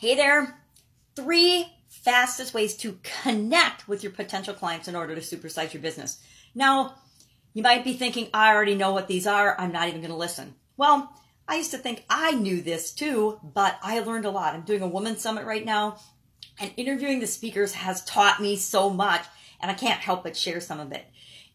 Hey there. Three fastest ways to connect with your potential clients in order to supersize your business. Now, you might be thinking, I already know what these are. I'm not even going to listen. Well, I used to think I knew this too, but I learned a lot. I'm doing a women's summit right now, and interviewing the speakers has taught me so much, and I can't help but share some of it.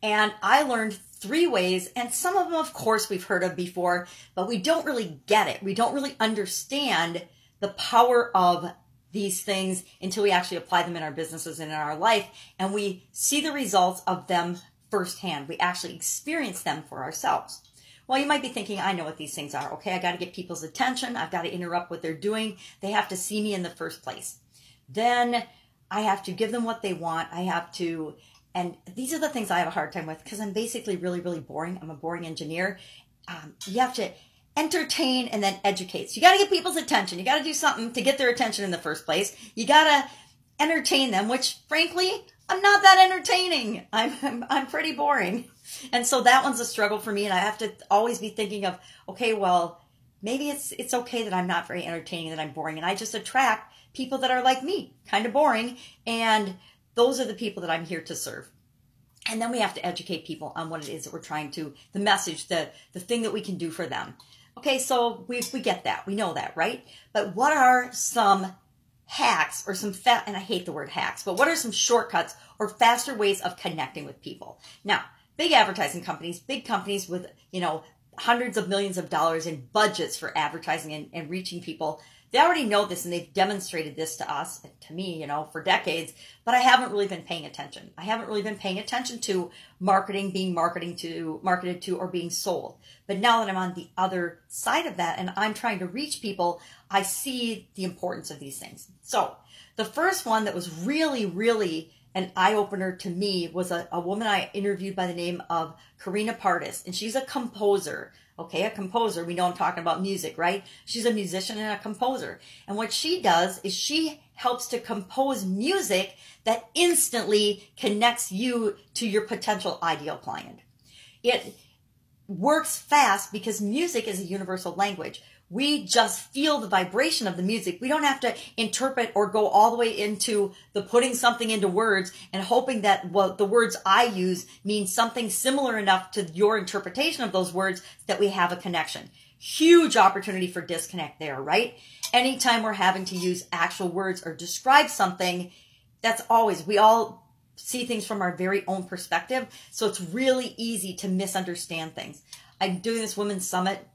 And I learned three ways, and some of them, of course, we've heard of before, but we don't really get it. We don't really understand the power of these things until we actually apply them in our businesses and in our life and we see the results of them firsthand. We actually experience them for ourselves. Well, you might be thinking, I know what these things are. Okay, I got to get people's attention. I've got to interrupt what they're doing. They have to see me in the first place. Then I have to give them what they want. I have to, and these are the things I have a hard time with because I'm basically really, really boring. I'm a boring engineer. Um, you have to entertain and then educate. So you got to get people's attention. You got to do something to get their attention in the first place. You got to entertain them, which frankly, I'm not that entertaining. I'm, I'm, I'm pretty boring. And so that one's a struggle for me. And I have to always be thinking of, okay, well, maybe it's, it's okay that I'm not very entertaining, that I'm boring. And I just attract people that are like me, kind of boring. And those are the people that I'm here to serve. And then we have to educate people on what it is that we're trying to, the message, the, the thing that we can do for them. Okay, so we, we get that. We know that, right? But what are some hacks or some fat, and I hate the word hacks, but what are some shortcuts or faster ways of connecting with people? Now, big advertising companies, big companies with, you know, hundreds of millions of dollars in budgets for advertising and, and reaching people they already know this and they've demonstrated this to us, to me, you know, for decades, but I haven't really been paying attention. I haven't really been paying attention to marketing, being marketing to, marketed to, or being sold. But now that I'm on the other side of that and I'm trying to reach people, I see the importance of these things. So the first one that was really, really an eye opener to me was a, a woman I interviewed by the name of Karina Partis, and she's a composer Okay, a composer. We know I'm talking about music, right? She's a musician and a composer. And what she does is she helps to compose music that instantly connects you to your potential ideal client. It works fast because music is a universal language we just feel the vibration of the music. We don't have to interpret or go all the way into the putting something into words and hoping that what the words I use mean something similar enough to your interpretation of those words that we have a connection. Huge opportunity for disconnect there, right? Anytime we're having to use actual words or describe something, that's always, we all see things from our very own perspective. So it's really easy to misunderstand things. I'm doing this women's summit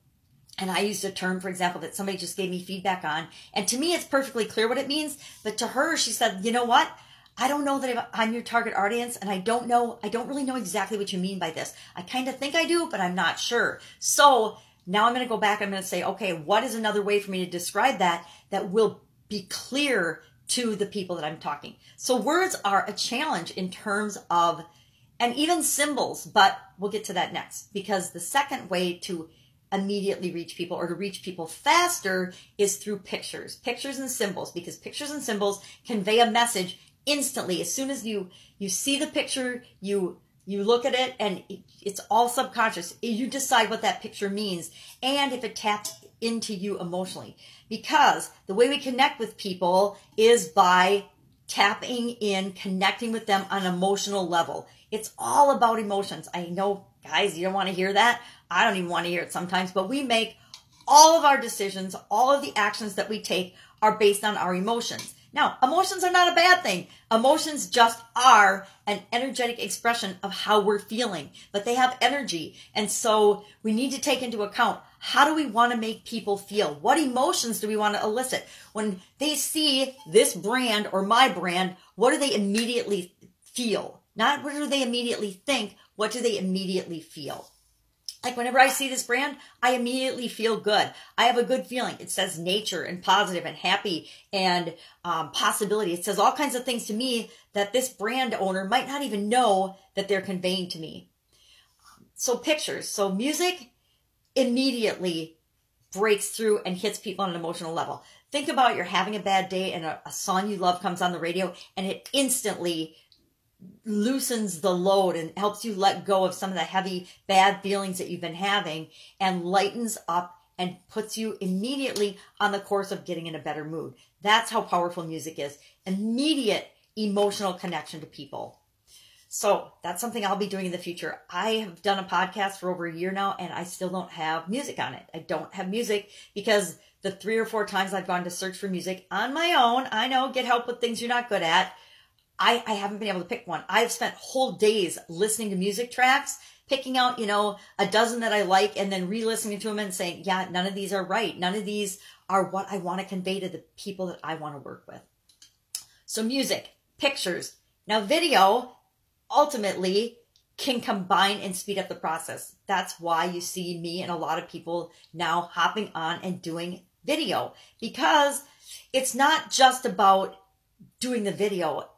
and I used a term, for example, that somebody just gave me feedback on. And to me, it's perfectly clear what it means. But to her, she said, you know what? I don't know that I'm your target audience, and I don't know, I don't really know exactly what you mean by this. I kind of think I do, but I'm not sure. So now I'm going to go back. I'm going to say, okay, what is another way for me to describe that that will be clear to the people that I'm talking? So words are a challenge in terms of, and even symbols, but we'll get to that next because the second way to immediately reach people or to reach people faster is through pictures, pictures and symbols, because pictures and symbols convey a message instantly. As soon as you, you see the picture, you, you look at it and it's all subconscious. You decide what that picture means and if it taps into you emotionally. Because the way we connect with people is by tapping in, connecting with them on an emotional level. It's all about emotions. I know, guys, you don't want to hear that. I don't even want to hear it sometimes, but we make all of our decisions, all of the actions that we take are based on our emotions. Now, emotions are not a bad thing. Emotions just are an energetic expression of how we're feeling, but they have energy. And so we need to take into account how do we want to make people feel? What emotions do we want to elicit? When they see this brand or my brand, what do they immediately feel? Not what do they immediately think, what do they immediately feel? Like whenever I see this brand, I immediately feel good. I have a good feeling. It says nature and positive and happy and um, possibility. It says all kinds of things to me that this brand owner might not even know that they're conveying to me. So pictures. So music immediately breaks through and hits people on an emotional level. Think about you're having a bad day and a, a song you love comes on the radio and it instantly loosens the load and helps you let go of some of the heavy bad feelings that you've been having and lightens up and puts you immediately on the course of getting in a better mood. That's how powerful music is. Immediate emotional connection to people. So that's something I'll be doing in the future. I have done a podcast for over a year now and I still don't have music on it. I don't have music because the three or four times I've gone to search for music on my own, I know, get help with things you're not good at. I, I haven't been able to pick one. I've spent whole days listening to music tracks, picking out, you know, a dozen that I like and then re-listening to them and saying, yeah, none of these are right. None of these are what I want to convey to the people that I want to work with. So music, pictures. Now video, ultimately can combine and speed up the process. That's why you see me and a lot of people now hopping on and doing video because it's not just about doing the video.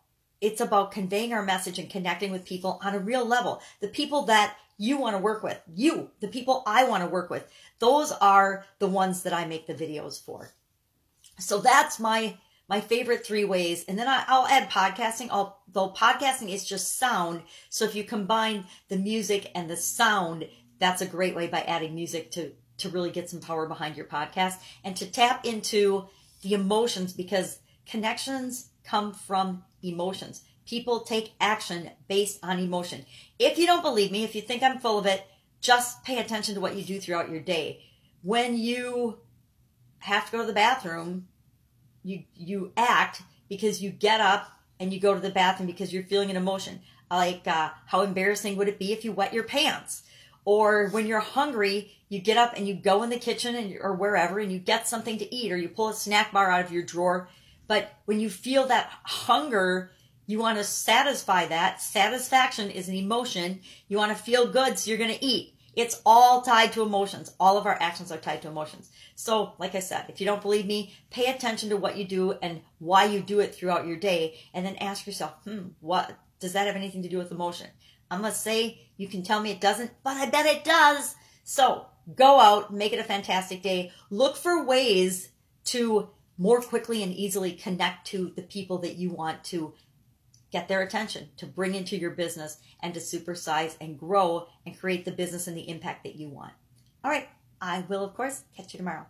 It's about conveying our message and connecting with people on a real level. The people that you want to work with, you, the people I want to work with, those are the ones that I make the videos for. So that's my my favorite three ways. And then I, will add podcasting, although podcasting is just sound. So if you combine the music and the sound, that's a great way by adding music to, to really get some power behind your podcast and to tap into the emotions because connections come from emotions. People take action based on emotion. If you don't believe me, if you think I'm full of it, just pay attention to what you do throughout your day. When you have to go to the bathroom, you you act because you get up and you go to the bathroom because you're feeling an emotion. Like uh, how embarrassing would it be if you wet your pants? Or when you're hungry, you get up and you go in the kitchen and or wherever and you get something to eat or you pull a snack bar out of your drawer. But when you feel that hunger, you want to satisfy that. Satisfaction is an emotion. You want to feel good, so you're going to eat. It's all tied to emotions. All of our actions are tied to emotions. So, like I said, if you don't believe me, pay attention to what you do and why you do it throughout your day, and then ask yourself, hmm, what does that have anything to do with emotion? I'm gonna say you can tell me it doesn't, but I bet it does. So go out, make it a fantastic day. Look for ways to more quickly and easily connect to the people that you want to get their attention, to bring into your business, and to supersize and grow and create the business and the impact that you want. All right, I will, of course, catch you tomorrow.